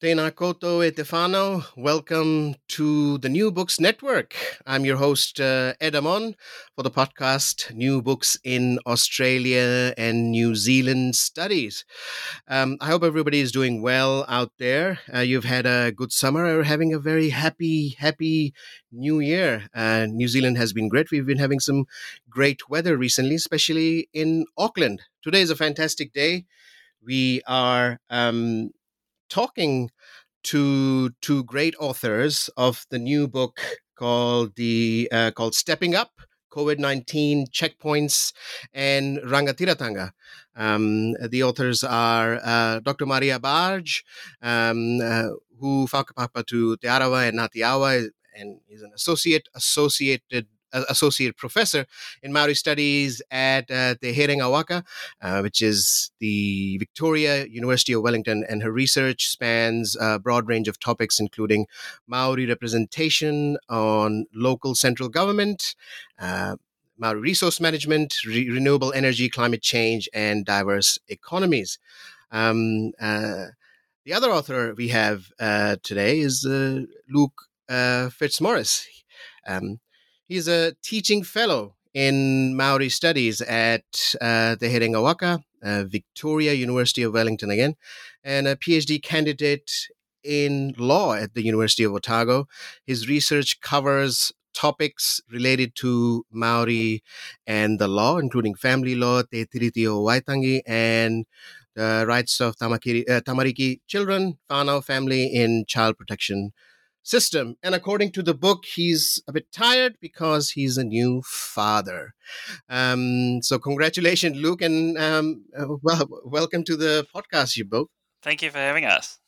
Tēnā Koto Etefano. Welcome to the New Books Network. I'm your host, uh, Ed for the podcast New Books in Australia and New Zealand Studies. Um, I hope everybody is doing well out there. Uh, you've had a good summer or having a very happy, happy new year. Uh, New Zealand has been great. We've been having some great weather recently, especially in Auckland. Today is a fantastic day. We are um, talking to two great authors of the new book called the uh, called Stepping Up. COVID 19 checkpoints and Rangatiratanga. Um, the authors are uh, Dr. Maria Bargh, um, uh, who whakapapa to Te Arawa and Ngāti Awa, and is an associate associated associate professor in Maori studies at uh, Te Herenga Waka, uh, which is the Victoria University of Wellington, and her research spans a broad range of topics, including Maori representation on local central government. Uh, Maori resource management, re- renewable energy, climate change, and diverse economies. Um, uh, the other author we have uh, today is uh, Luke Fitzmaurice. Um, He's a teaching fellow in Maori studies at uh, Te Herenga Waka, uh, Victoria University of Wellington again, and a PhD candidate in law at the University of Otago. His research covers topics related to Maori and the law, including family law, Te Tiriti o Waitangi, and the rights of tamakiri, uh, tamariki children, whānau family in child protection system. And according to the book, he's a bit tired because he's a new father. Um, so, congratulations, Luke, and um, uh, well, welcome to the podcast, you both. Thank you for having us.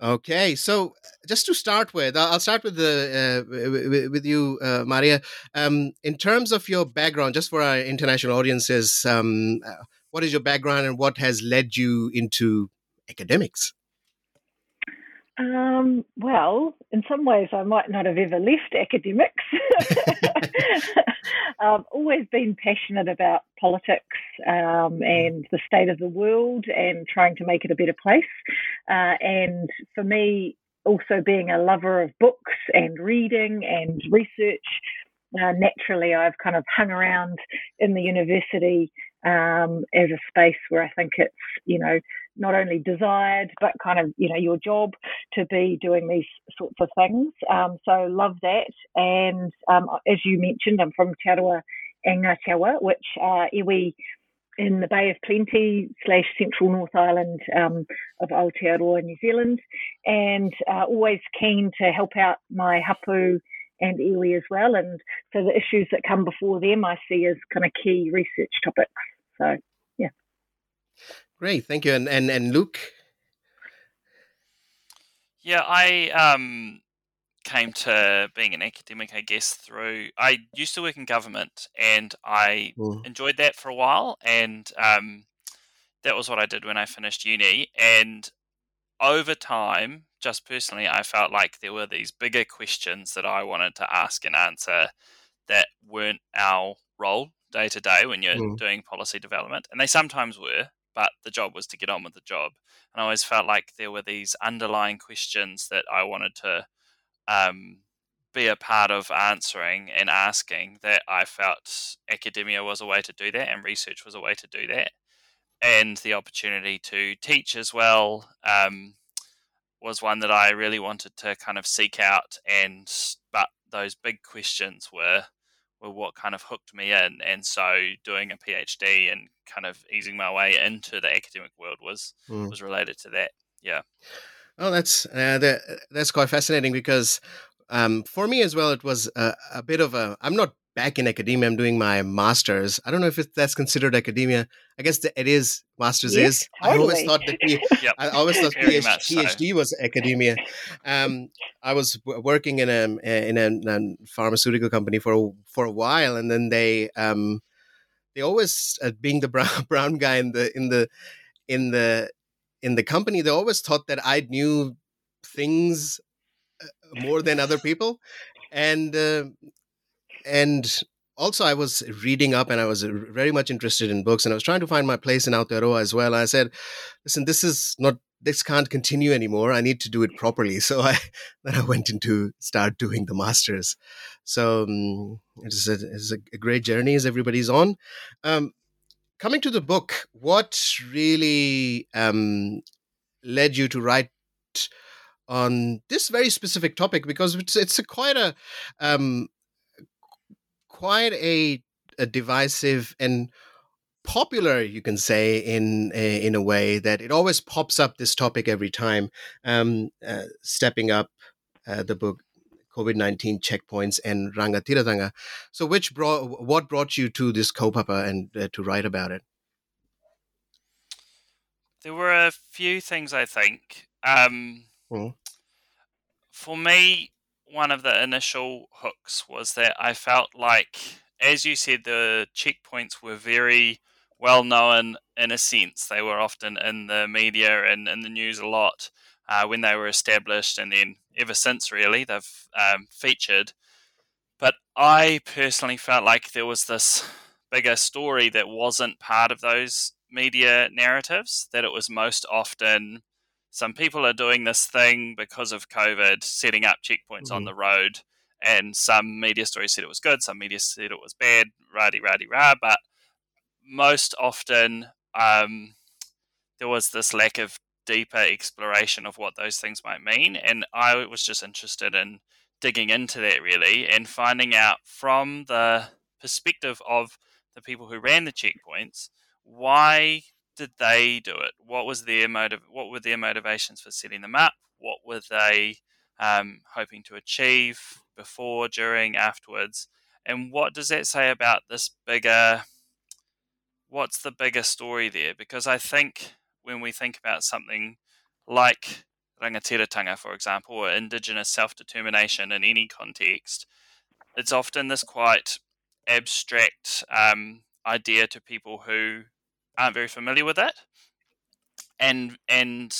Okay, so just to start with, I'll start with the uh, with you, uh, Maria. Um, in terms of your background, just for our international audiences, um, uh, what is your background and what has led you into academics? Um, well, in some ways, I might not have ever left academics. I've always been passionate about politics um, and the state of the world and trying to make it a better place. Uh, and for me, also being a lover of books and reading and research, uh, naturally, I've kind of hung around in the university um, as a space where I think it's, you know, not only desired, but kind of, you know, your job to be doing these sorts of things. Um, so love that. And um, as you mentioned, I'm from Te Arawa and which are iwi in the Bay of Plenty slash Central North Island um, of Aotearoa, New Zealand, and uh, always keen to help out my hapu and iwi as well. And so the issues that come before them I see as kind of key research topics. So yeah. Great, thank you. And and, and Luke? Yeah, I um came to being an academic, I guess, through I used to work in government and I mm. enjoyed that for a while and um, that was what I did when I finished uni and over time, just personally, I felt like there were these bigger questions that I wanted to ask and answer that weren't our role day to day when you're mm. doing policy development. And they sometimes were, but the job was to get on with the job. And I always felt like there were these underlying questions that I wanted to um, be a part of answering and asking that I felt academia was a way to do that and research was a way to do that and the opportunity to teach as well um, was one that I really wanted to kind of seek out. And but those big questions were were what kind of hooked me in. And so doing a PhD and kind of easing my way into the academic world was mm. was related to that. Yeah. Oh, that's uh, that, that's quite fascinating because um, for me as well, it was a, a, bit of a. I'm not back in academia. I'm doing my master's. I don't know if it, that's considered academia. I guess it is. Master's yes, is. Totally. I always thought that. yep. I always thought PhD, PhD was academia. Um, I was working in a in a, a, pharmaceutical company for a, for a while, and then they um, they always uh, being the brown brown guy in the in the in the in the company. They always thought that I knew things uh, more than other people, and uh, and also I was reading up and I was very much interested in books and I was trying to find my place in Aotearoa as well. I said, listen, this is not this can't continue anymore. I need to do it properly. So I then I went into start doing the masters. So um, it's, a, it's a great journey as everybody's on. Um, coming to the book, what really um, led you to write on this very specific topic? Because it's it's a quite a um, quite a, a divisive and popular you can say in in a way that it always pops up this topic every time. Um, uh, stepping up uh, the book covid-19 checkpoints and rangatiratanga so which brought what brought you to this kaupapa and uh, to write about it? There were a few things i think. Um, mm. for me one of the initial hooks was that I felt like, as you said, the checkpoints were very well known in a sense. They were often in the media and in the news a lot uh, when they were established, and then ever since, really, they've um, featured. But I personally felt like there was this bigger story that wasn't part of those media narratives, that it was most often some people are doing this thing because of COVID, setting up checkpoints mm-hmm. on the road. And some media stories said it was good, some media said it was bad, rah rah rah. But most often, um, there was this lack of deeper exploration of what those things might mean. And I was just interested in digging into that really and finding out from the perspective of the people who ran the checkpoints why did they do it? What was their motive? What were their motivations for setting them up? What were they um, hoping to achieve before, during, afterwards? And what does that say about this bigger? What's the bigger story there? Because I think when we think about something like rangatiratanga, for example, or indigenous self determination in any context, it's often this quite abstract um, idea to people who aren't very familiar with it, and and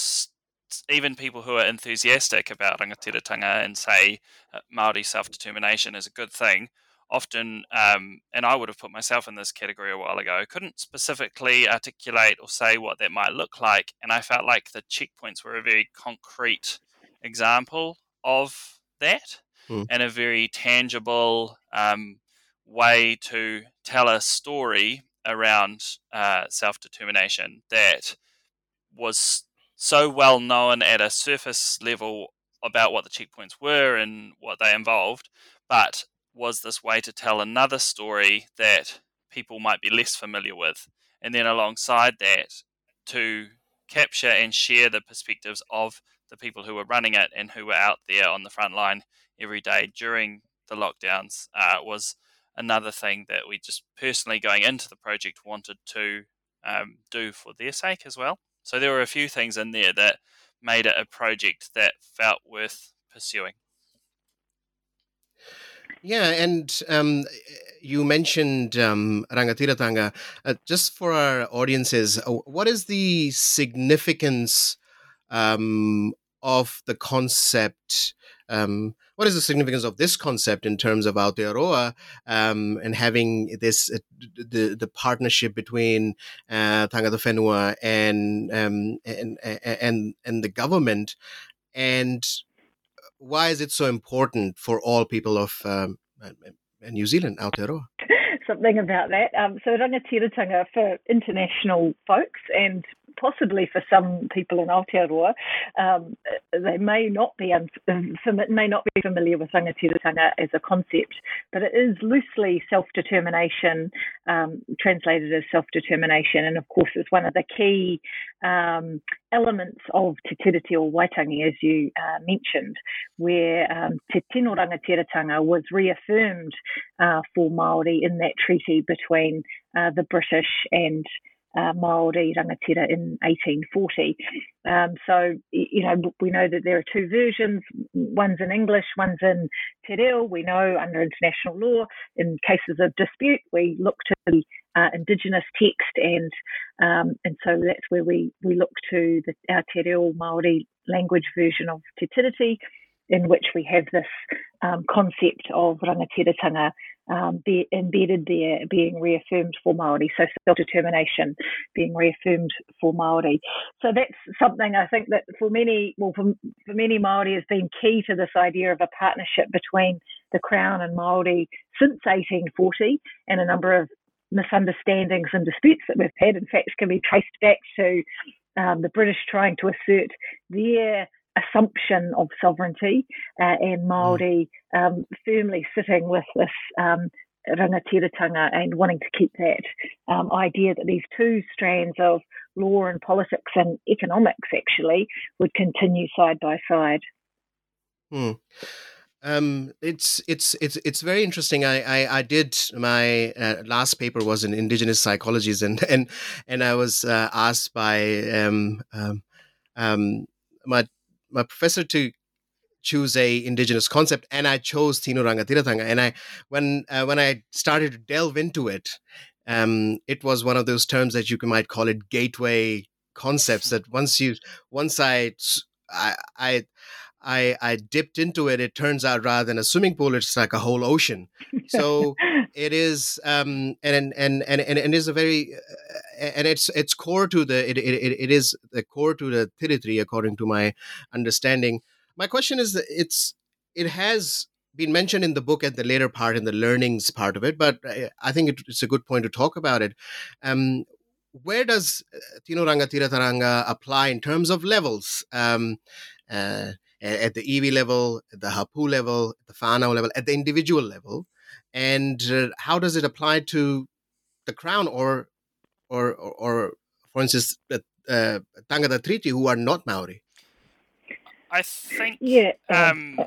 even people who are enthusiastic about rangatiratanga and say uh, Maori self determination is a good thing, often, um, and I would have put myself in this category a while ago, couldn't specifically articulate or say what that might look like, and I felt like the checkpoints were a very concrete example of that, mm. and a very tangible um, way to tell a story around uh, self determination that was so well known at a surface level about what the checkpoints were and what they involved, but was this way to tell another story that people might be less familiar with. And then alongside that, to capture and share the perspectives of the people who were running it and who were out there on the front line every day during the lockdowns uh, was another thing that we just personally going into the project wanted to um, do for their sake as well. So there were a few things in there that made it a project that felt worth pursuing. Yeah, and um, you mentioned um, Rangatiratanga. Uh, just for our audiences, uh, what is the significance um, of the concept um, what is the significance of this concept in terms of Aotearoa um, and having this uh, the the partnership between uh, Tangata Whenua and, um, and and and the government and why is it so important for all people of um, New Zealand, Aotearoa? Something about that. Um, so rangatiratanga for international folks and possibly for some people in Aotearoa, um, they may not be may not be familiar with rangatiratanga as a concept, but it is loosely self-determination, um, translated as self-determination, and of course is one of the key um, elements of Te Tiriti o Waitangi, as you uh, mentioned, where um, Te Tino Rangatiratanga was reaffirmed uh, for Māori in that treaty between uh, the British and uh, Maori rangatira in 1840. Um, so, you know, we know that there are two versions. One's in English, one's in Te Reo. We know under international law, in cases of dispute, we look to the uh, Indigenous text, and um, and so that's where we, we look to the, our Te Reo Maori language version of Te Tiriti, in which we have this um, concept of rangatiratanga um, be embedded there, being reaffirmed for Maori. So self-determination being reaffirmed for Maori. So that's something I think that for many, well, for, for many Maori has been key to this idea of a partnership between the Crown and Maori since 1840, and a number of misunderstandings and disputes that we've had, in fact, can be traced back to um, the British trying to assert their assumption of sovereignty uh, and Māori um, firmly sitting with this um, rangatiratanga and wanting to keep that um, idea that these two strands of law and politics and economics actually would continue side by side. Hmm. Um, it's it's it's it's very interesting. I I, I did my uh, last paper was in indigenous psychologies, and and and I was uh, asked by um, um, um, my my professor to choose a indigenous concept and i chose tino rangatiratanga and i when uh, when i started to delve into it um, it was one of those terms that you might call it gateway concepts that once you once i i i I, I dipped into it. It turns out rather than a swimming pool, it's like a whole ocean. So it is, um, and and and and, and is a very, uh, and it's it's core to the it, it, it is the core to the Tiritri, according to my understanding. My question is, that it's it has been mentioned in the book at the later part in the learnings part of it, but I think it's a good point to talk about it. Um, where does uh, Tino Rangatiratanga apply in terms of levels? Um, uh, at the iwi level, at the hapu level, at the whānau level, at the individual level, and uh, how does it apply to the crown or, or, or, or for instance, the uh, Tangata Tiriti who are not Maori? I think yeah, uh, um,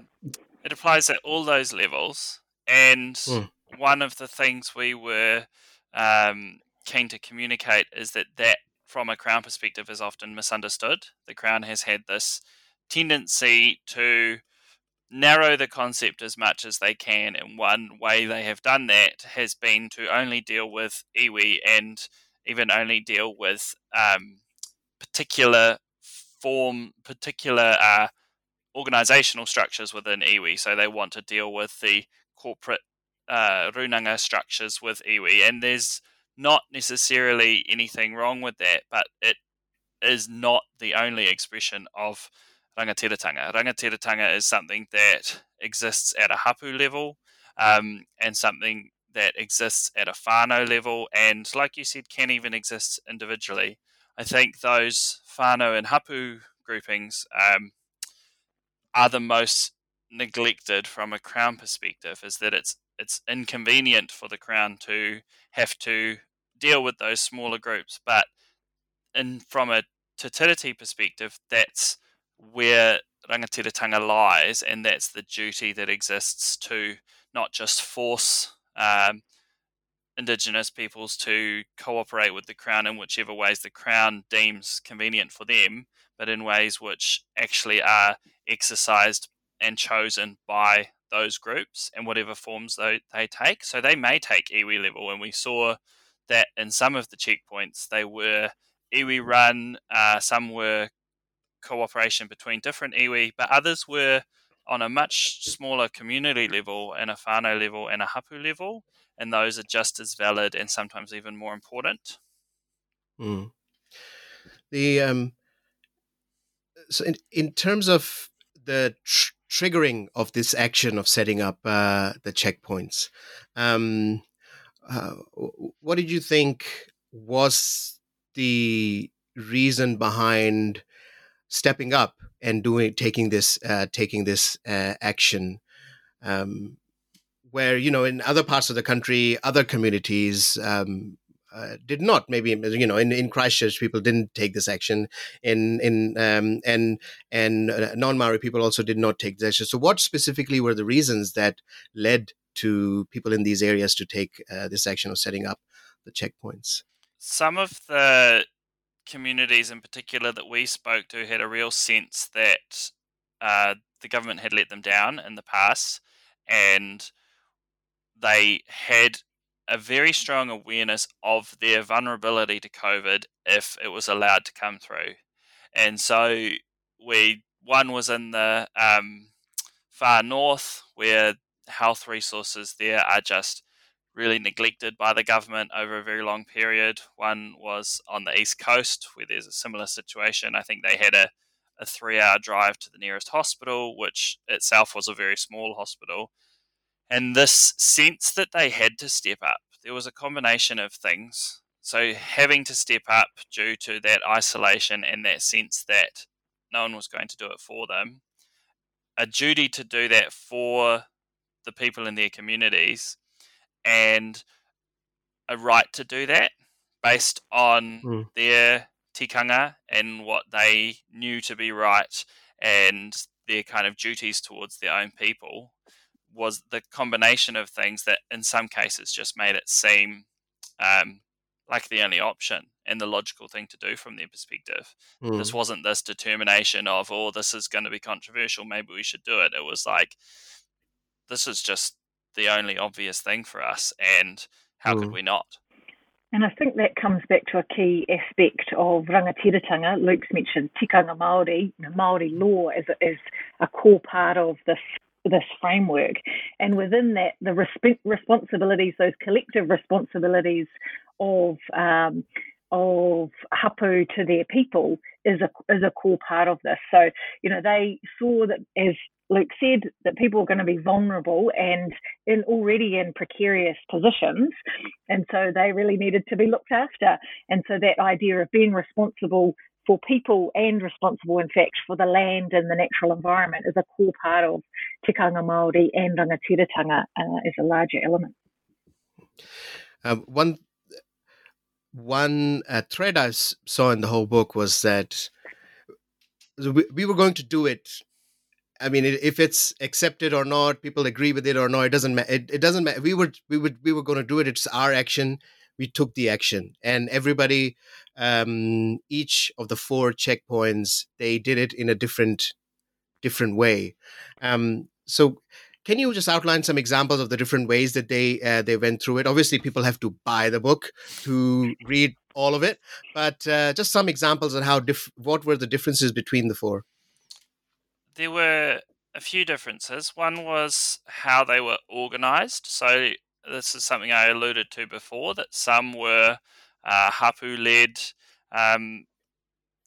it applies at all those levels, and mm. one of the things we were um, keen to communicate is that that, from a crown perspective, is often misunderstood. The crown has had this tendency to narrow the concept as much as they can. And one way they have done that has been to only deal with iwi and even only deal with um, particular form, particular uh, organizational structures within iwi. So they want to deal with the corporate uh, runanga structures with iwi. And there's not necessarily anything wrong with that, but it is not the only expression of rangatiratanga. Rangatiratanga is something that exists at a hapu level um, and something that exists at a whānau level, and like you said, can even exist individually. I think those whānau and hapu groupings um, are the most neglected from a crown perspective. Is that it's it's inconvenient for the crown to have to deal with those smaller groups, but in from a Te Tiriti perspective, that's where rangatiratanga lies, and that's the duty that exists to not just force um, Indigenous peoples to cooperate with the Crown in whichever ways the Crown deems convenient for them, but in ways which actually are exercised and chosen by those groups and whatever forms they, they take. So they may take iwi level, and we saw that in some of the checkpoints they were iwi run, uh, some were cooperation between different iwi, but others were on a much smaller community level and a whānau level and a hapu level, and those are just as valid and sometimes even more important. Mm. The um, so in, in terms of the tr- triggering of this action of setting up uh, the checkpoints, um, uh, what did you think was the reason behind stepping up and doing taking this uh, taking this uh, action um, where you know in other parts of the country other communities um, uh, did not. Maybe you know in, in Christchurch people didn't take this action. In in um, and and uh, non-Maori people also did not take this action. So what specifically were the reasons that led to people in these areas to take uh, this action of setting up the checkpoints? Some of the communities in particular that we spoke to had a real sense that uh, the government had let them down in the past and they had a very strong awareness of their vulnerability to COVID if it was allowed to come through. And so we one was in the um, far north where health resources there are just really neglected by the government over a very long period. One was on the east coast where there's a similar situation. I think they had a, a three hour drive to the nearest hospital, which itself was a very small hospital. And this sense that they had to step up, there was a combination of things. So, having to step up due to that isolation and that sense that no one was going to do it for them, a duty to do that for the people in their communities, and a right to do that based on mm. their tikanga and what they knew to be right and their kind of duties towards their own people was the combination of things that in some cases just made it seem um, like the only option and the logical thing to do from their perspective. Mm. This wasn't this determination of, oh, this is going to be controversial, maybe we should do it. It was like, this is just the only obvious thing for us, and how mm. could we not? And I think that comes back to a key aspect of rangatiratanga. Luke's mentioned tikanga Māori, Māori law as a, as a core part of this this framework. And within that, the resp- responsibilities, those collective responsibilities of um, of hapu to their people is a is a core part of this. So you know they saw that as Luke said that people are going to be vulnerable and in already in precarious positions, and so they really needed to be looked after. And so that idea of being responsible for people and responsible, in fact, for the land and the natural environment is a core part of tikanga Māori and rangatiratanga uh, a larger element. Um, one one uh, thread I saw in the whole book was that we, we were going to do it. I mean, if it's accepted or not, people agree with it or not, it doesn't matter. It, it doesn't matter. We were we would we were going to do it. It's our action. We took the action, and everybody um, each of the four checkpoints they did it in a different different way. Um, so can you just outline some examples of the different ways that they uh, they went through it? Obviously, people have to buy the book to read all of it, but uh, just some examples on how diff- what were the differences between the four. There were a few differences. One was how they were organized. So this is something I alluded to before that some were uh, hapu led um,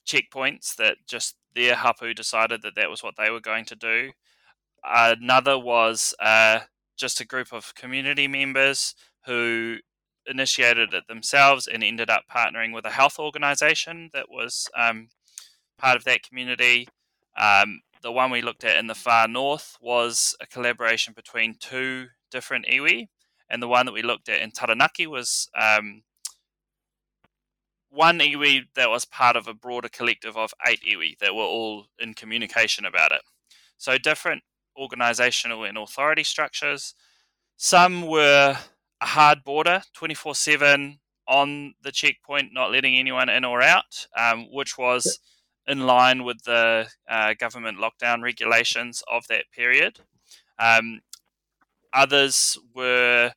checkpoints that just their hapu decided that that was what they were going to do. Another was uh, just a group of community members who initiated it themselves and ended up partnering with a health organization that was um, part of that community. Um, the one we looked at in the far north was a collaboration between two different iwi, and the one that we looked at in Taranaki was um, one iwi that was part of a broader collective of eight iwi that were all in communication about it. So different organizational and authority structures. Some were a hard border, 24 7 on the checkpoint, not letting anyone in or out, um, which was in line with the uh, government lockdown regulations of that period. Um, others were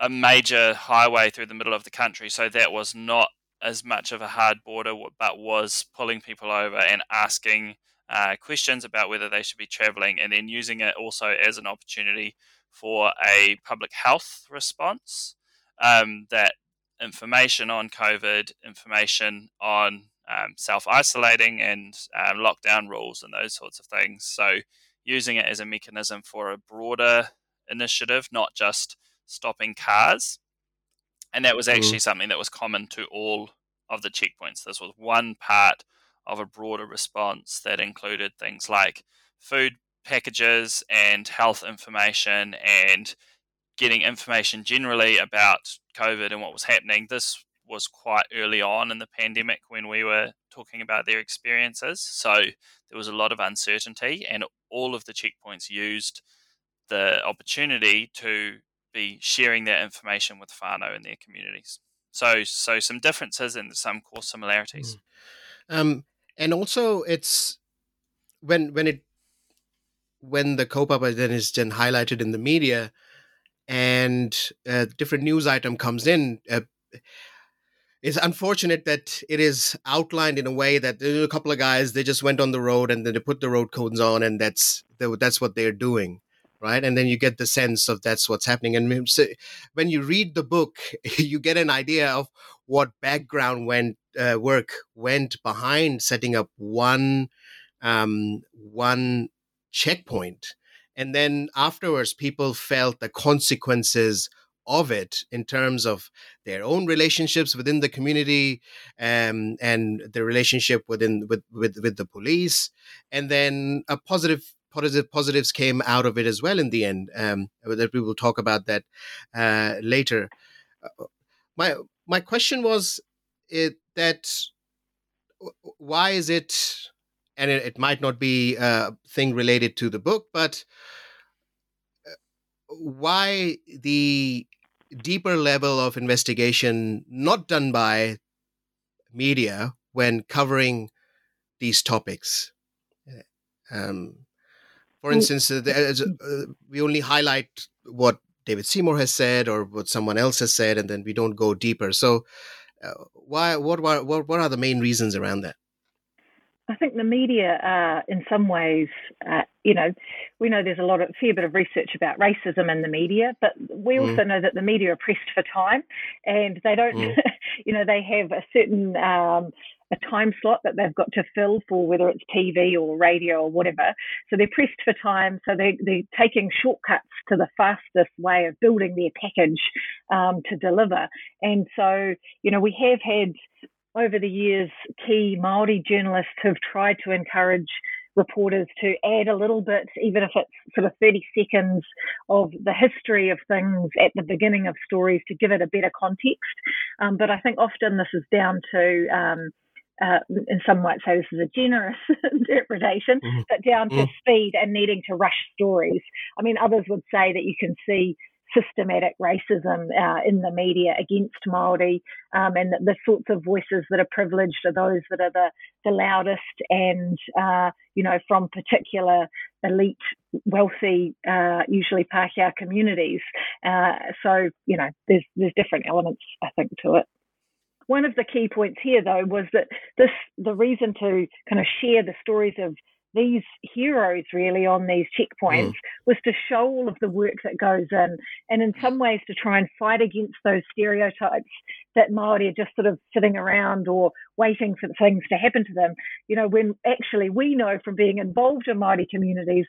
a major highway through the middle of the country, so that was not as much of a hard border, but was pulling people over and asking uh, questions about whether they should be traveling, and then using it also as an opportunity for a public health response. Um, that information on COVID, information on um, self isolating and um, lockdown rules, and those sorts of things. So, using it as a mechanism for a broader initiative, not just stopping cars. And that was actually mm. something that was common to all of the checkpoints. This was one part of a broader response that included things like food packages and health information and getting information generally about COVID and what was happening. This was quite early on in the pandemic when we were talking about their experiences. So there was a lot of uncertainty, and all of the checkpoints used the opportunity to be sharing that information with whānau and their communities. So, so some differences and some core similarities. Mm. Um, and also, it's when when it when the kaupapa then is then highlighted in the media, and a different news item comes in. Uh, it's unfortunate that it is outlined in a way that a couple of guys they just went on the road and then they put the road cones on and that's that's what they're doing right? And then you get the sense of that's what's happening. And when you read the book you get an idea of what background went uh, work went behind setting up one um, one checkpoint. And then afterwards people felt the consequences of it in terms of their own relationships within the community um, and the relationship within with, with with the police. And then a positive positive positives came out of it as well in the end um, that we will talk about that uh, later. Uh, my my question was it that why is it and it, it might not be a thing related to the book but uh, why the deeper level of investigation not done by media when covering these topics. Um, for instance, uh, uh, we only highlight what David Seymour has said or what someone else has said, and then we don't go deeper. So, uh, why? What? What? What are the main reasons around that? I think the media are, in some ways, uh, you know, we know there's a lot of fair bit of research about racism in the media, but we mm. also know that the media are pressed for time, and they don't, mm. you know, they have a certain um, a time slot that they've got to fill for whether it's TV or radio or whatever. So they're pressed for time, so they they're taking shortcuts to the fastest way of building their package um, to deliver. And so, you know, we have had over the years, key Maori journalists have tried to encourage reporters to add a little bit, even if it's sort of 30 seconds of the history of things at the beginning of stories to give it a better context. Um, but I think often this is down to um, uh, and some might say this is a generous interpretation, mm-hmm. but down to mm-hmm. speed and needing to rush stories. I mean, others would say that you can see systematic racism uh, in the media against Maori, um, and the sorts of voices that are privileged are those that are the, the loudest, and uh, you know from particular elite, wealthy, uh, usually Pākehā communities. Uh, so you know there's there's different elements I think to it. One of the key points here, though, was that this the reason to kind of share the stories of these heroes really on these checkpoints mm. was to show all of the work that goes in and in some ways to try and fight against those stereotypes that Maori are just sort of sitting around or waiting for things to happen to them. You know, when actually we know from being involved in Maori communities,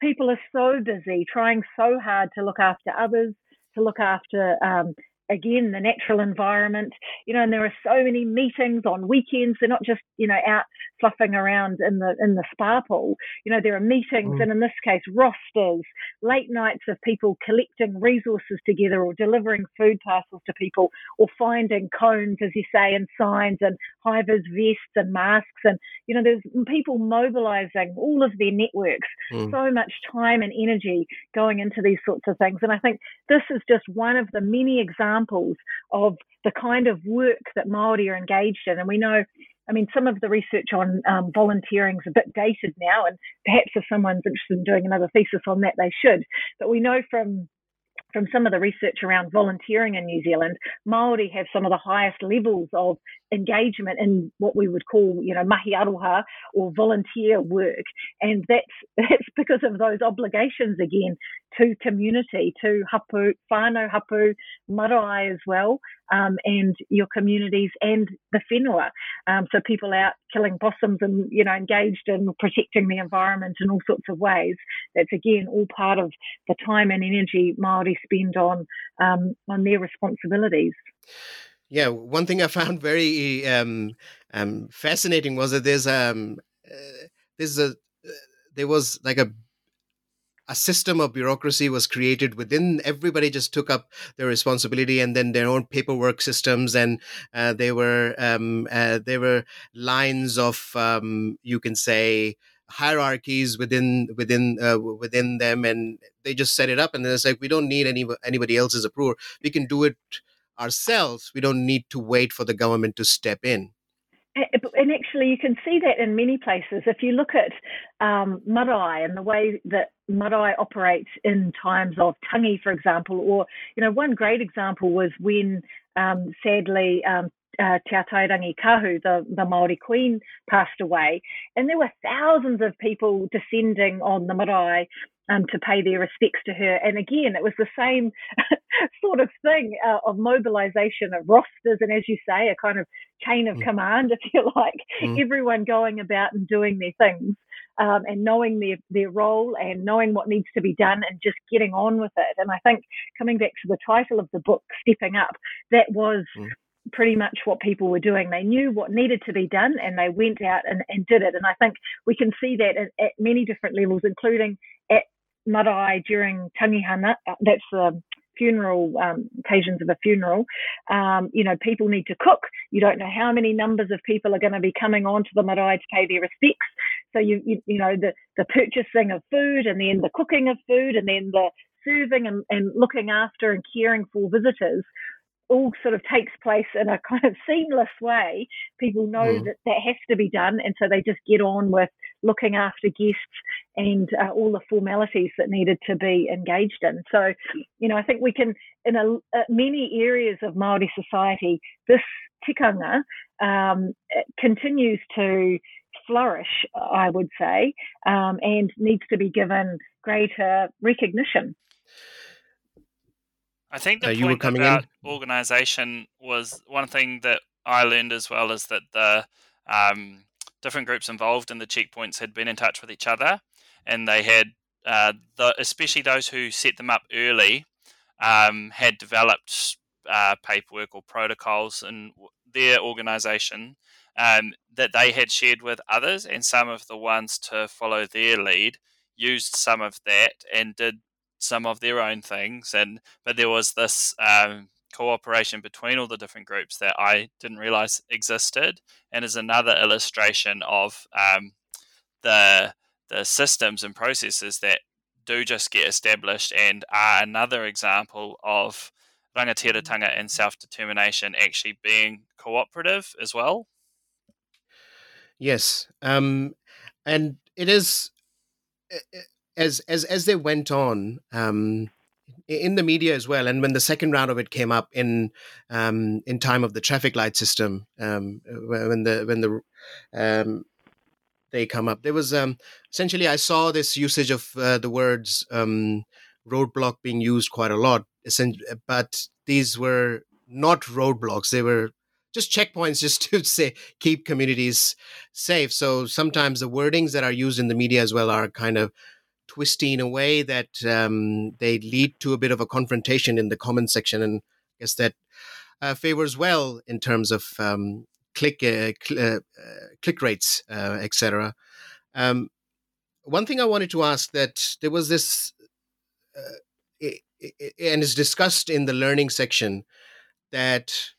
people are so busy trying so hard to look after others, to look after um, again the natural environment you know and there are so many meetings on weekends. They're not just you know out fluffing around in the in the spa pool. You know there are meetings mm. and in this case rosters late nights of people collecting resources together or delivering food parcels to people or finding cones as you say and signs and high vis vests and masks. And you know there's people mobilizing all of their networks. Mm. so much time and energy going into these sorts of things. And i think this is just one of the many examples examples of the kind of work that Māori are engaged in. And we know, I mean, some of the research on um, volunteering is a bit dated now, and perhaps if someone's interested in doing another thesis on that, they should. But we know from from some of the research around volunteering in New Zealand, Māori have some of the highest levels of engagement in what we would call, you know, mahi aroha or volunteer work. And that's, that's because of those obligations again to community, to hapu, whānau hapu, marae as well, um, and your communities and the whenua. Um, so people out killing possums and, you know, engaged in protecting the environment in all sorts of ways. That's again all part of the time and energy Māori spend on, um, on their responsibilities. Yeah, one thing I found very um, um, fascinating was that there's um, uh, there's a uh, there was like a a system of bureaucracy was created within everybody just took up their responsibility and then their own paperwork systems and uh, they were um, uh, there were lines of um, you can say hierarchies within within uh, within them and they just set it up and then it's like we don't need any anybody else's approval. We can do it ourselves. We don't need to wait for the government to step in and actually, you can see that in many places. If you look at um, marae and the way that marae operates in times of tangi, for example, or you know, one great example was when um, sadly um, uh, Te Atairangi Kahu, the, the Maori Queen, passed away, and there were thousands of people descending on the marae um, to pay their respects to her. And again, it was the same sort of thing uh, of mobilization of rosters, and as you say, a kind of chain of mm. command, if you like, mm. everyone going about and doing their things. Um, and knowing their, their role and knowing what needs to be done and just getting on with it. And I think coming back to the title of the book, Stepping Up, that was mm pretty much what people were doing. They knew what needed to be done and they went out and, and did it. And I think we can see that at, at many different levels, including marae during tangihanga. Uh, that's the funeral um, occasions of a funeral. Um, you know, people need to cook. You don't know how many numbers of people are going to be coming onto the marae to pay their respects. So you, you, you know, the the purchasing of food and then the cooking of food and then the serving and, and looking after and caring for visitors all sort of takes place in a kind of seamless way. People know mm. that that has to be done, and so they just get on with looking after guests and uh, all the formalities that needed to be engaged in. So, you know, I think we can, in a, uh, many areas of Maori society, this tikanga um, continues to flourish, I would say, um, and needs to be given greater recognition. I think the uh, point about in? organization was one thing that I learned as well is that the um, different groups involved in the checkpoints had been in touch with each other, and they had, uh, the, especially those who set them up early, um, had developed uh, paperwork or protocols in their organization um, that they had shared with others, and some of the ones to follow their lead used some of that and did some of their own things, and but there was this um, cooperation between all the different groups that I didn't realize existed, and is another illustration of um, the the systems and processes that do just get established, and are another example of rangatiratanga and self determination actually being cooperative as well. Yes, um, and it is as as as they went on um, in the media as well, and when the second round of it came up in um, in time of the traffic light system, um, when the when the um, they come up, there was um, essentially I saw this usage of uh, the words um, roadblock being used quite a lot, but these were not roadblocks; they were just checkpoints just to say keep communities safe. So sometimes the wordings that are used in the media as well are kind of twisty in a way that um, they lead to a bit of a confrontation in the comment section, and I guess that uh, favors well in terms of um, click uh, cl- uh, uh click rates, uh, etc. Um, one thing I wanted to ask that there was this, it, uh, it, and is discussed in the learning section that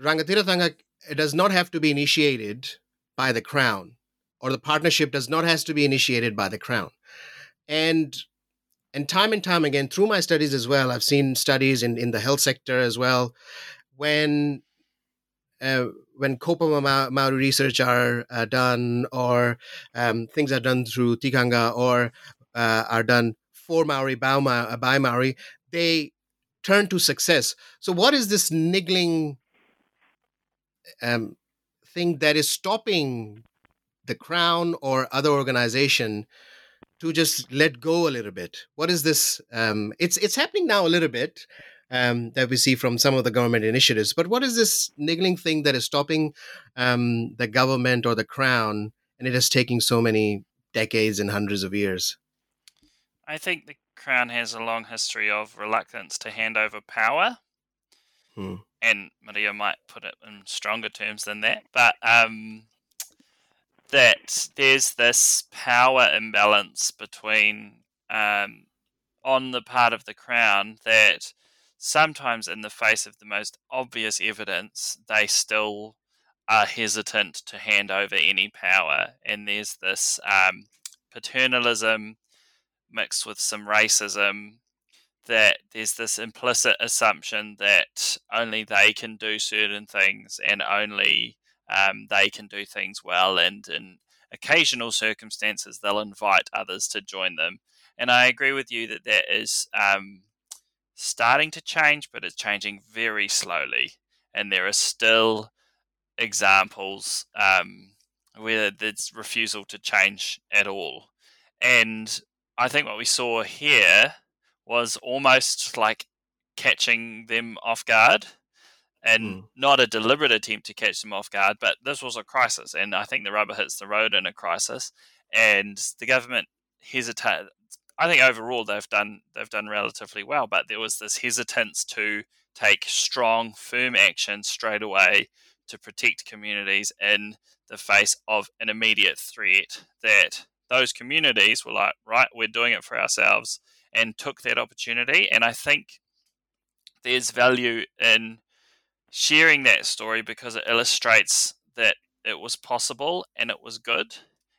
Rangatiratanga does not have to be initiated by the crown or the partnership does not has to be initiated by the crown and and time and time again through my studies as well i've seen studies in, in the health sector as well when uh, when Kaupapa Maori research are uh, done or um, things are done through Tikanga or uh, are done for Maori, by, by Maori, they turn to success. So, what is this niggling um, thing that is stopping the crown or other organization to just let go a little bit? What is this um, it's it's happening now a little bit um, that we see from some of the government initiatives but what is this niggling thing that is stopping um, the government or the crown and it is taking so many decades and hundreds of years? I think the crown has a long history of reluctance to hand over power. Hmm. and Maria might put it in stronger terms than that, but um, that there's this power imbalance between um, on the part of the crown that sometimes in the face of the most obvious evidence they still are hesitant to hand over any power. And there's this um, paternalism mixed with some racism that there's this implicit assumption that only they can do certain things and only um, they can do things well, and in occasional circumstances, they'll invite others to join them. And I agree with you that that is um, starting to change, but it's changing very slowly. And there are still examples um, where there's refusal to change at all. And I think what we saw here was almost like catching them off guard and mm. not a deliberate attempt to catch them off guard, but this was a crisis. And I think the rubber hits the road in a crisis. And the government hesitated. I think overall they've done they've done relatively well, but there was this hesitance to take strong, firm action straight away to protect communities in the face of an immediate threat that those communities were like, right, we're doing it for ourselves and took that opportunity. And I think there's value in sharing that story because it illustrates that it was possible and it was good.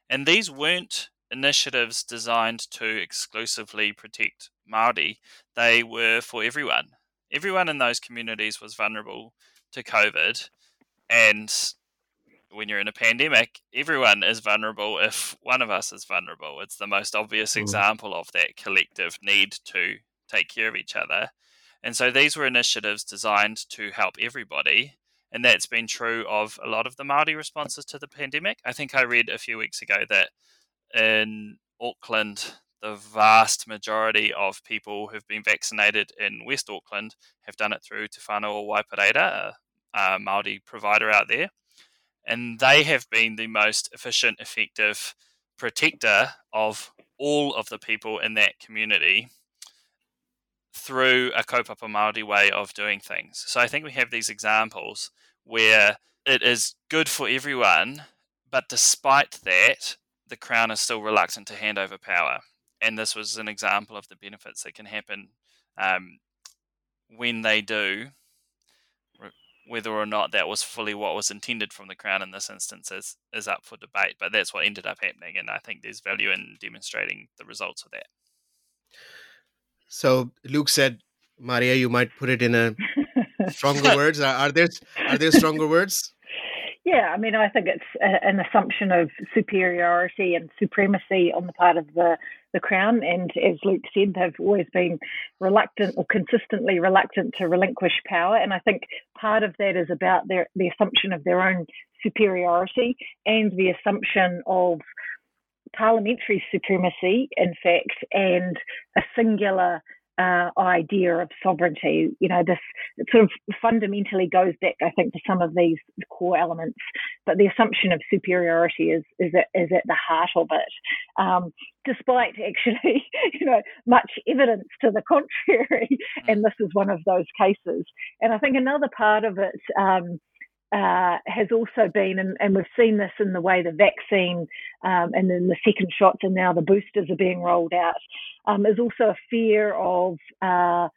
And these weren't initiatives designed to exclusively protect Maori. They were for everyone. Everyone in those communities was vulnerable to COVID, and when you're in a pandemic, everyone is vulnerable if one of us is vulnerable. It's the most obvious mm. example of that collective need to take care of each other. And so these were initiatives designed to help everybody. And that's been true of a lot of the Māori responses to the pandemic. I think I read a few weeks ago that in Auckland, the vast majority of people who've been vaccinated in West Auckland have done it through Te Whānau Waipareira, a, a Māori provider out there and they have been the most efficient, effective protector of all of the people in that community through a kaupapa Māori way of doing things. So I think we have these examples where it is good for everyone, but despite that, the Crown is still reluctant to hand over power. And this was an example of the benefits that can happen um, when they do whether or not that was fully what was intended from the Crown in this instance is, is up for debate, but that's what ended up happening. And I think there's value in demonstrating the results of that. So Luke said, Maria, you might put it in a stronger words. Are, are, there are there stronger words? Yeah, I mean, I think it's a, an assumption of superiority and supremacy on the part of the, the Crown. And as Luke said, they've always been reluctant or consistently reluctant to relinquish power. And I think part of that is about their, the assumption of their own superiority and the assumption of parliamentary supremacy, in fact, and a singular uh, idea of sovereignty. You know, this sort of fundamentally goes back, I think, to some of these core elements. But the assumption of superiority is is at, is at the heart of it, um, despite actually, you know, much evidence to the contrary. and this is one of those cases. And I think another part of it. Um, uh, has also been, and, and, we've seen this in the way the vaccine um, and then the second shots and now the boosters are being rolled out, um, is also a fear of uh,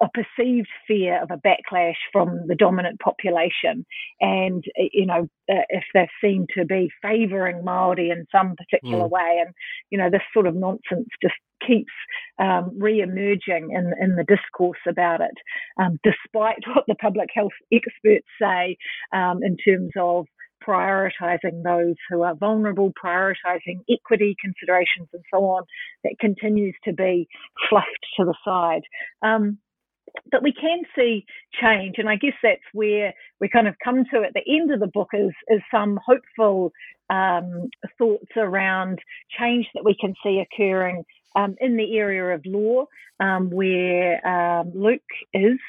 a perceived fear of a backlash from the dominant population. And, you know, uh, if they're seen to be favouring Māori in some particular mm. way. And, you know, this sort of nonsense just keeps um, re-emerging in, in the discourse about it, um, despite what the public health experts say um, in terms of prioritising those who are vulnerable, prioritising equity considerations and so on, that continues to be fluffed to the side. Um, but we can see change, and I guess that's where we kind of come to at the end of the book is, is some hopeful um, thoughts around change that we can see occurring um, in the area of law, um, where um, Luke is,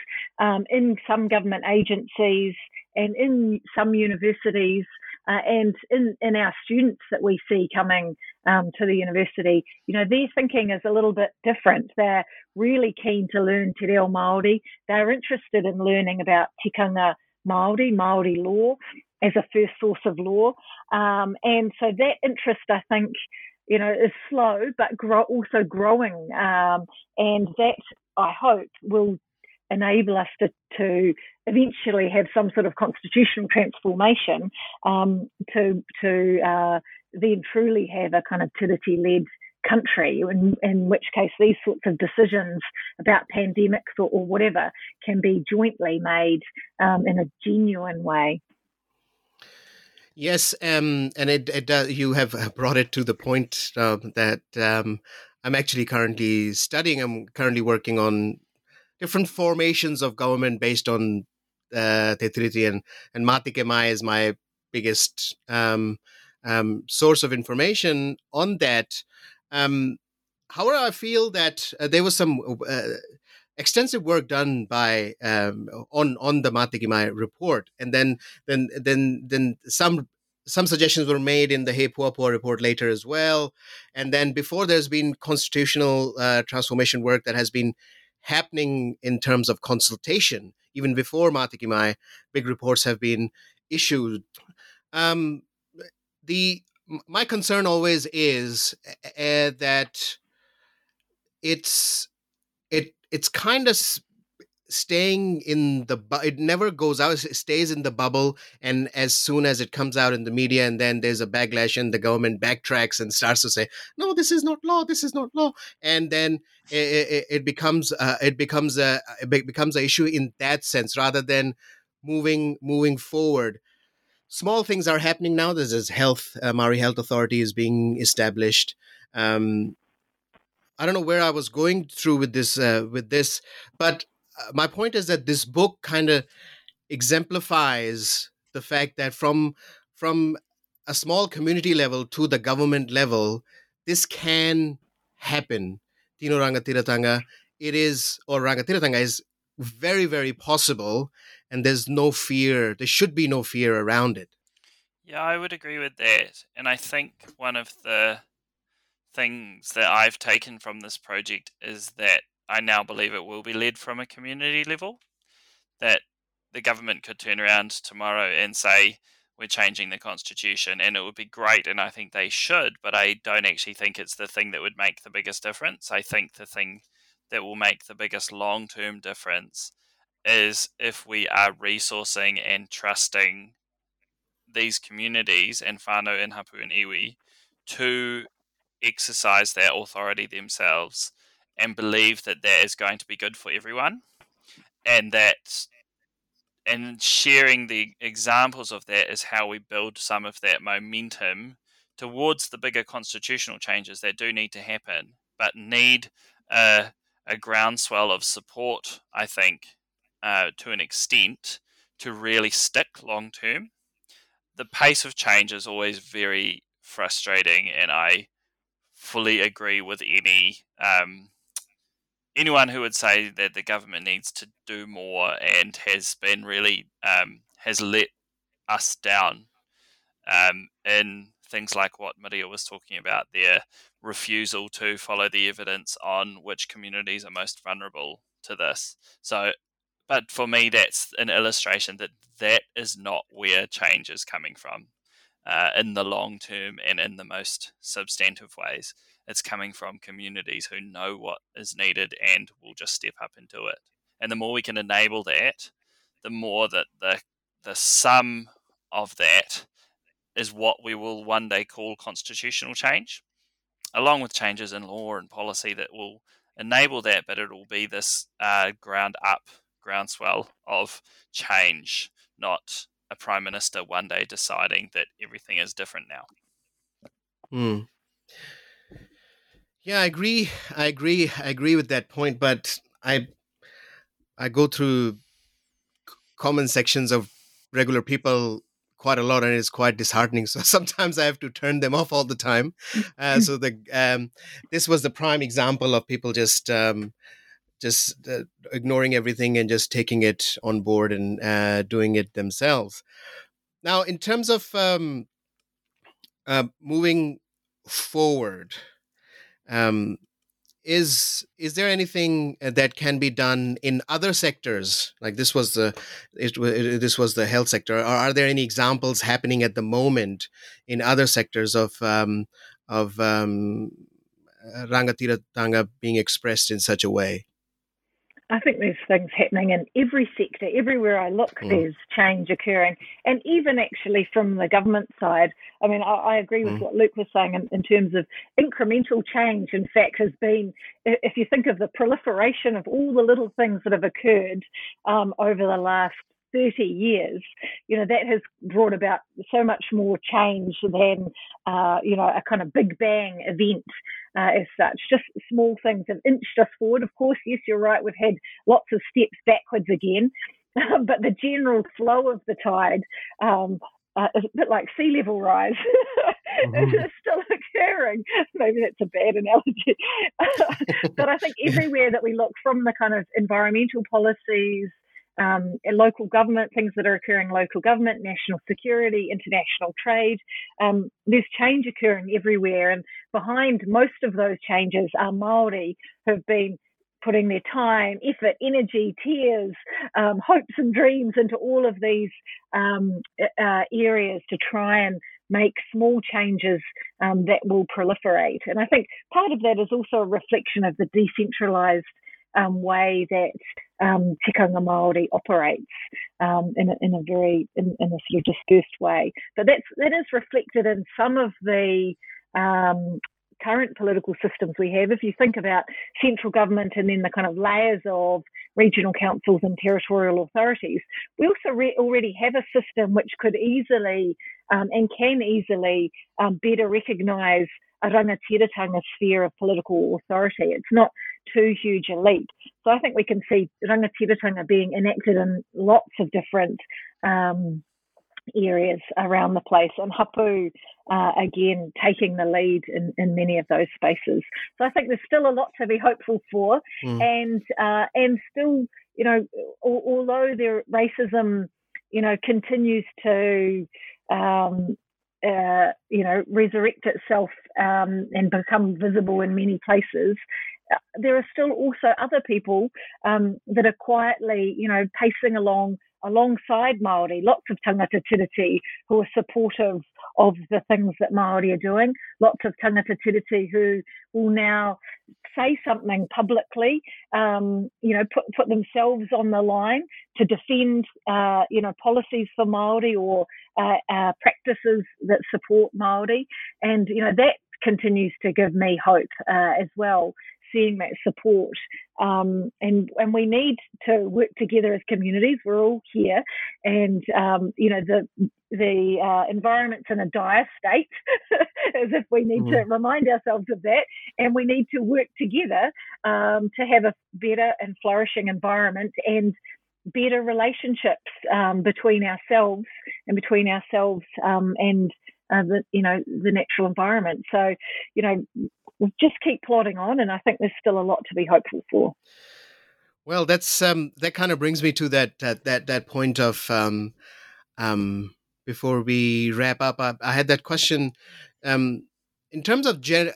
um, in some government agencies, and in some universities, Uh, and in, in our students that we see coming um, to the university, you know, their thinking is a little bit different. They're really keen to learn Te Reo Māori. They're interested in learning about tikanga Māori, Māori law as a first source of law. Um, and so that interest, I think, you know, is slow, but grow, also growing. Um, and that, I hope, will enable us to, to eventually have some sort of constitutional transformation um, to, to uh, then truly have a kind of Tiriti led country, in, in which case these sorts of decisions about pandemics or, or whatever can be jointly made um, in a genuine way. Yes, um, and it, it uh, you have brought it to the point uh, that um, I'm actually currently studying. I'm currently working on different formations of government based on uh, Te Tiriti and, and Matike Mai is my biggest um, um, source of information on that. Um, however, I feel that uh, there was some uh, extensive work done by um, on on the Matike Mai report, and then then then then some some suggestions were made in the He Puapua report later as well, and then before there's been constitutional uh, transformation work that has been happening in terms of consultation. Even before Matike Mai, big reports have been issued. Um, the my concern always is uh, that it's it it's kind of staying in the bu- it never goes out it stays in the bubble and as soon as it comes out in the media and then there's a backlash and the government backtracks and starts to say no this is not law this is not law and then it, it, it becomes uh, it becomes a it becomes an issue in that sense rather than moving moving forward. Small things are happening now there's this health uh, health authority is being established um, I don't know where I was going through with this uh, with this, but uh, my point is that this book kind of exemplifies the fact that from from a small community level to the government level, this can happen. Tino Rangatiratanga, it is, or Rangatiratanga is very, very possible, and there's no fear. There should be no fear around it. Yeah, I would agree with that. And I think one of the things that I've taken from this project is that I now believe it will be led from a community level. That the government could turn around tomorrow and say, we're changing the constitution and it would be great and I think they should, but I don't actually think it's the thing that would make the biggest difference. I think the thing that will make the biggest long term difference is if we are resourcing and trusting these communities and whānau in Hapu and Iwi to exercise their authority themselves and believe that that is going to be good for everyone and that and sharing the examples of that is how we build some of that momentum towards the bigger constitutional changes that do need to happen but need a, a groundswell of support i think uh, to an extent to really stick long term. The pace of change is always very frustrating and i fully agree with any um, anyone who would say that the government needs to do more and has been really um, has let us down um, in things like what Maria was talking about, their refusal to follow the evidence on which communities are most vulnerable to this. So, but for me, that's an illustration that that is not where change is coming from uh, in the long term and in the most substantive ways. It's coming from communities who know what is needed and will just step up and do it. And the more we can enable that, the more that the the sum of that is what we will one day call constitutional change, along with changes in law and policy that will enable that. But it will be this uh, ground up groundswell of change, not a prime minister one day deciding that everything is different now. Mm. Yeah, I agree. I agree. I agree with that point. But I, I go through common sections of regular people quite a lot, and it's quite disheartening. So sometimes I have to turn them off all the time. Uh, so the um, this was the prime example of people just um, just uh, ignoring everything and just taking it on board and uh, doing it themselves. Now, in terms of um, uh, moving forward, um, is is there anything uh, that can be done in other sectors? Like this was the it, this was the health sector. Or are there any examples happening at the moment in other sectors of um, of um, Rangatiratanga being expressed in such a way I think there's things happening in every sector. Everywhere I look, mm. there's change occurring. And even actually from the government side, I mean, I, I agree with mm. what Luke was saying in, in, terms of incremental change, in fact, has been, if you think of the proliferation of all the little things that have occurred um, over the last 30 years, you know, that has brought about so much more change than, uh, you know, a kind of big bang event uh, as such. Just small things have inched us forward. Of course, yes, you're right, we've had lots of steps backwards again, but the general flow of the tide um, uh, is a bit like sea level rise. mm-hmm. it's still occurring. Maybe that's a bad analogy. but I think everywhere that we look from the kind of environmental policies, um, local government, things that are occurring local government, national security, international trade. Um, there's change occurring everywhere, and behind most of those changes are Maori who've been putting their time, effort, energy, tears, um, hopes, and dreams into all of these uh, areas to try and make small changes um, that will proliferate. And I think part of that is also a reflection of the decentralized um, way that um, Tikanga Māori operates um, in, a, in a very in, in, a sort of dispersed way. But that's that is reflected in some of the um, current political systems we have. If you think about central government and then the kind of layers of regional councils and territorial authorities, we also re- already have a system which could easily um, and can easily um, better recognise a rangatiratanga sphere of political authority. It's not too huge a leap. So I think we can see rangatiratanga being enacted in lots of different um, areas around the place, and hapu uh, again taking the lead in, in many of those spaces. So I think there's still a lot to be hopeful for, mm. and uh, and still, you know, although their racism, you know, continues to um, uh, you know, resurrect itself um, and become visible in many places, there are still also other people um, that are quietly, you know, pacing along alongside Maori, lots of tangata tiriti who are supportive of the things that Maori are doing, lots of tangata tiriti who will now say something publicly, um, you know, put, put themselves on the line to defend, uh, you know, policies for Maori or uh, uh, practices that support Maori, and you know that continues to give me hope uh, as well seeing that support. Um, and and we need to work together as communities. We're all here, and um, you know the the uh, environment's in a dire state, as if we need mm. to remind ourselves of that, and we need to work together um, to have a better and flourishing environment and better relationships um, between ourselves and between ourselves um, and uh, the you know the natural environment. So you know we'll just keep plodding on, and I think there's still a lot to be hopeful for. Well, that's um, that kind of brings me to that that that, that point of um, um, before we wrap up. I, I had that question um, in terms of gen-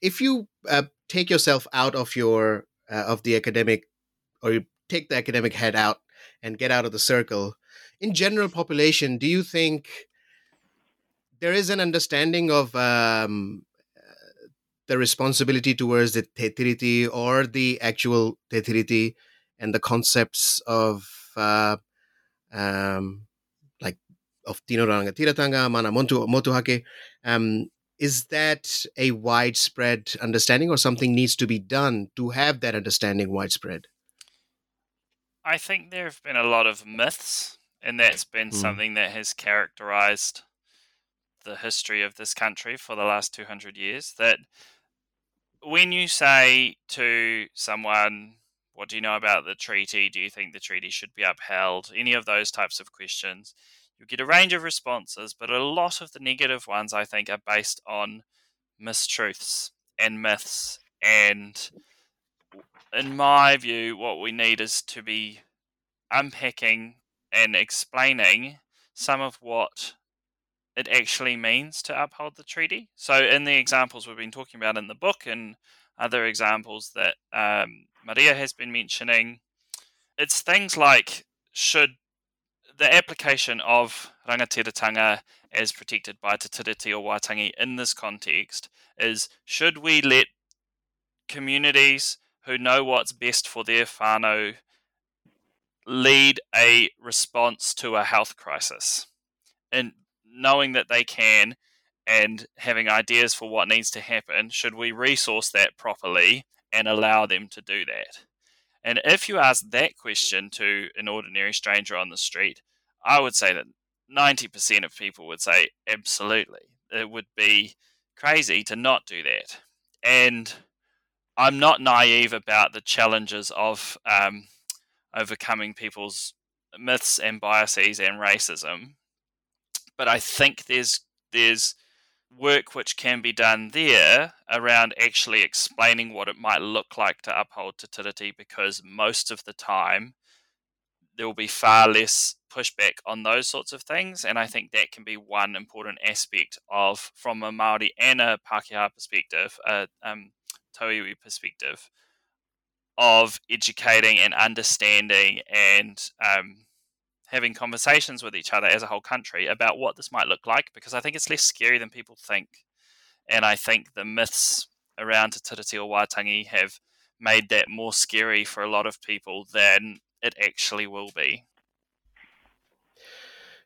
if you uh, take yourself out of your uh, of the academic or you take the academic head out and get out of the circle in general population do you think there is an understanding of um, the responsibility towards the te tiriti or the actual te tiriti and the concepts of uh, um, like of Tino Rangatiratanga, Mana Motu, Motuhake. Um, is that a widespread understanding or something needs to be done to have that understanding widespread? I think there have been a lot of myths, and that's been mm. something that has characterized the history of this country for the last 200 years. That when you say to someone, What do you know about the treaty? Do you think the treaty should be upheld? Any of those types of questions, you get a range of responses, but a lot of the negative ones, I think, are based on mistruths and myths. And in my view, what we need is to be unpacking and explaining some of what it actually means to uphold the treaty. So, in the examples we've been talking about in the book and other examples that um, Maria has been mentioning, it's things like should the application of rangatiratanga as protected by Te Tiriti o Waitangi in this context is should we let communities who know what's best for their whānau lead a response to a health crisis and knowing that they can and having ideas for what needs to happen should we resource that properly and allow them to do that? And if you ask that question to an ordinary stranger on the street i would say that 90% of people would say absolutely. It would be crazy to not do that. And I'm not naive about the challenges of um, overcoming people's myths and biases and racism, but I think there's there's work which can be done there around actually explaining what it might look like to uphold Te Tiriti because most of the time there will be far less pushback on those sorts of things and I think that can be one important aspect of from a Maori and a Pākehā perspective a um, Tauiwi perspective of educating and understanding and um, having conversations with each other as a whole country about what this might look like because I think it's less scary than people think. And I think the myths around Te Tiriti o Waitangi have made that more scary for a lot of people than it actually will be.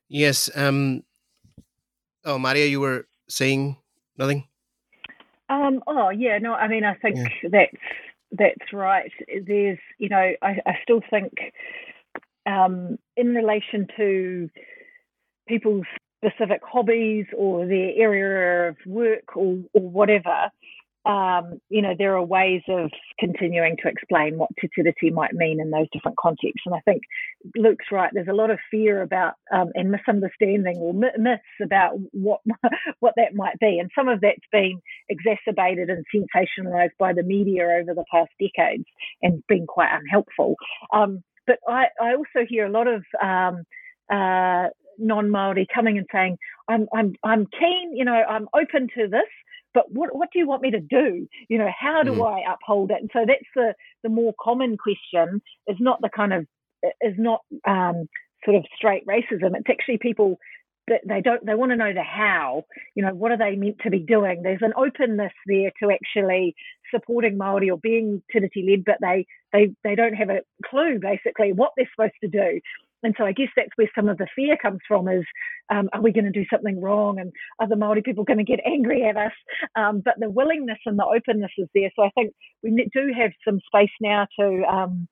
Yes. Um, oh, Maria, you were saying nothing? Um, oh yeah, no, I mean I think yeah. that's that's right. There's you know I, I still think um, in relation to people's specific hobbies or their area of work or, or whatever, um, you know, there are ways of continuing to explain what Te might mean in those different contexts. And I think Luke's right. There's a lot of fear about um, and misunderstanding or myths about what what that might be, and some of that's been exacerbated and sensationalized by the media over the past decades and been quite unhelpful. Um, but I, I, also hear a lot of um, uh, non-Maori coming and saying, "I'm I'm I'm keen. You know, I'm open to this." but what what do you want me to do? You know, how do mm. I uphold it? And so that's the the more common question. Is not the kind of is not um, sort of straight racism. It's actually people that they don't they want to know the how. You know, what are they meant to be doing? There's an openness there to actually supporting Maori or being Tiriti led, but they they they don't have a clue basically what they're supposed to do. And so I guess that's where some of the fear comes from is, um, are we going to do something wrong? And are the Māori people going to get angry at us? Um, but the willingness and the openness is there. So I think we do have some space now to um,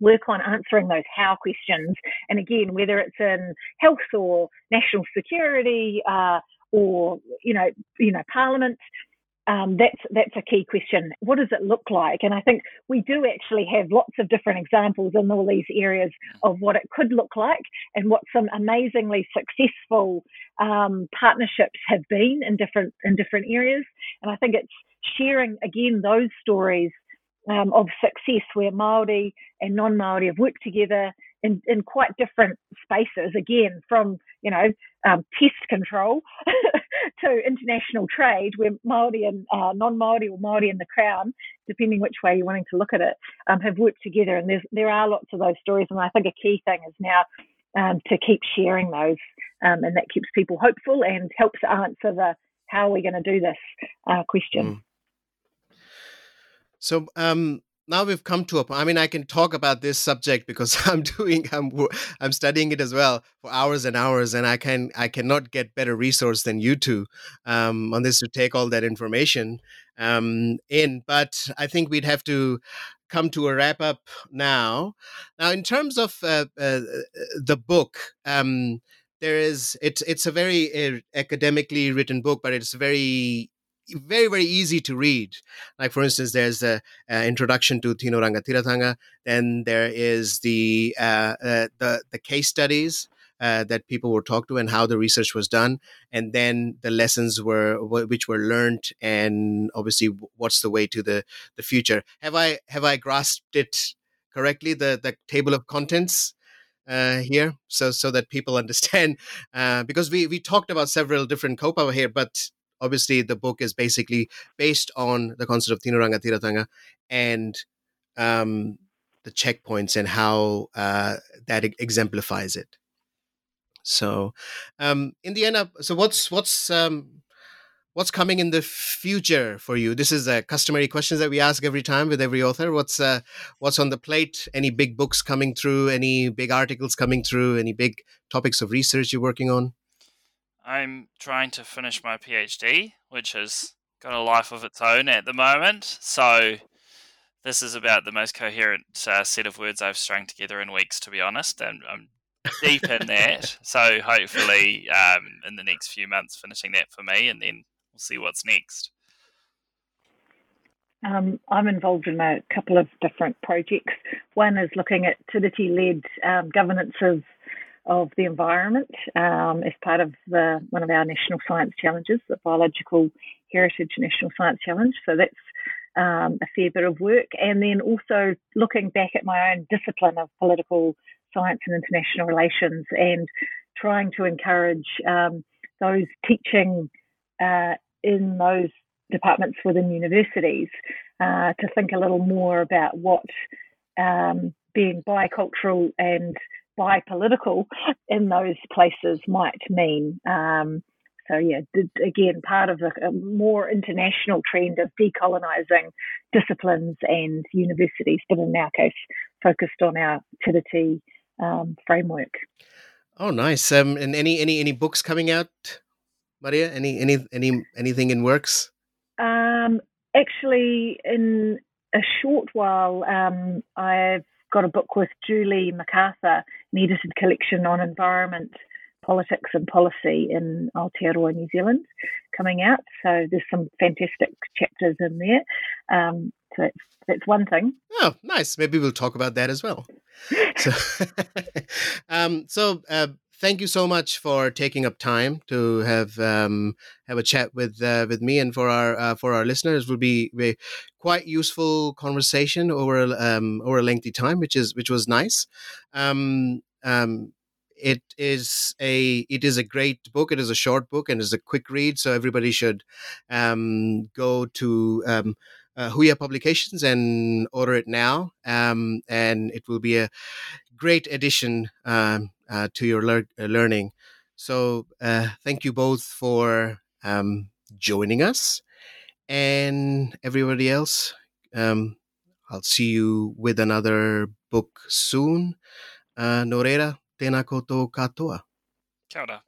work on answering those how questions. And again, whether it's in health or national security uh, or, you know, you know, parliament, um, that's that's a key question. What does it look like? And I think we do actually have lots of different examples in all these areas of what it could look like, and what some amazingly successful um, partnerships have been in different in different areas. And I think it's sharing again those stories um, of success where Maori and non-Maori have worked together in, in quite different spaces. Again, from you know um, pest control to international trade, where Maori and uh, non-Maori or Maori and the Crown, depending which way you're wanting to look at it, um, have worked together. And there are lots of those stories. And I think a key thing is now um, to keep sharing those, um, and that keeps people hopeful and helps answer the how are we going to do this uh, question. Mm. So, um, now we've come to a point. I mean, I can talk about this subject because I'm doing, I'm, I'm studying it as well for hours and hours, and I can, I cannot get better resource than you two um, on this to take all that information um, in. But I think we'd have to come to a wrap up now. Now, in terms of uh, uh, the book. Um, there is it's it's a very uh, academically written book but it's very very very easy to read like for instance there's a, introduction to tino rangatiratanga then there is the uh, uh, the the case studies uh, that people were talked to and how the research was done and then the lessons were which were learned and obviously what's the way to the the future have i have i grasped it correctly the the table of contents uh, here, so so that people understand. Uh, because we we talked about several different kaupapa here, but obviously the book is basically based on the concept of Tino Rangatiratanga and um, the checkpoints and how uh, that exemplifies it. So, um, in the end, up. So, what's what's um, what's coming in the future for you? This is a customary questions that we ask every time with every author. What's uh, what's on the plate? Any big books coming through? Any big articles coming through? Any big topics of research you're working on? I'm trying to finish my PhD, which has got a life of its own at the moment. So this is about the most coherent uh, set of words I've strung together in weeks, to be honest, and I'm deep in that. So hopefully, um, in the next few months, finishing that for me, and then we'll see what's next. Um, I'm involved in a couple of different projects. One is looking at Tiriti-led um, governance of, of the environment um, as part of the, one of our national science challenges, the Biological Heritage National Science Challenge. So that's um, a fair bit of work. And then also looking back at my own discipline of political science and international relations and trying to encourage um, those teaching uh, in those departments within universities uh, to think a little more about what um, being bicultural and bipolitical in those places might mean. Um, so yeah, again, part of a more international trend of decolonising disciplines and universities, but in our case, focused on our Tiriti um, framework. Oh, nice. Um, and any any any books coming out, Maria? Any any any anything in works? Um, actually, in a short while, um, I've got a book with Julie MacArthur, edited collection on environment politics and policy in Aotearoa, New Zealand, coming out. So there's some fantastic chapters in there. Um, so that's, that's one thing. Oh, nice. Maybe we'll talk about that as well. so, um, so uh, thank you so much for taking up time to have um, have a chat with uh, with me and for our uh, for our listeners. It will be a quite useful conversation over um, over a lengthy time, which is which was nice. Um, um, it is a it is a great book. It is a short book and is a quick read, so everybody should um, go to um, uh, Huia Publications and order it now. Um, and it will be a great addition um, uh, to your lear- uh, learning. So uh, thank you both for um, joining us, and everybody else. Um, I'll see you with another book soon. Uh, Nō reira, tēnā katoa. Kia ora.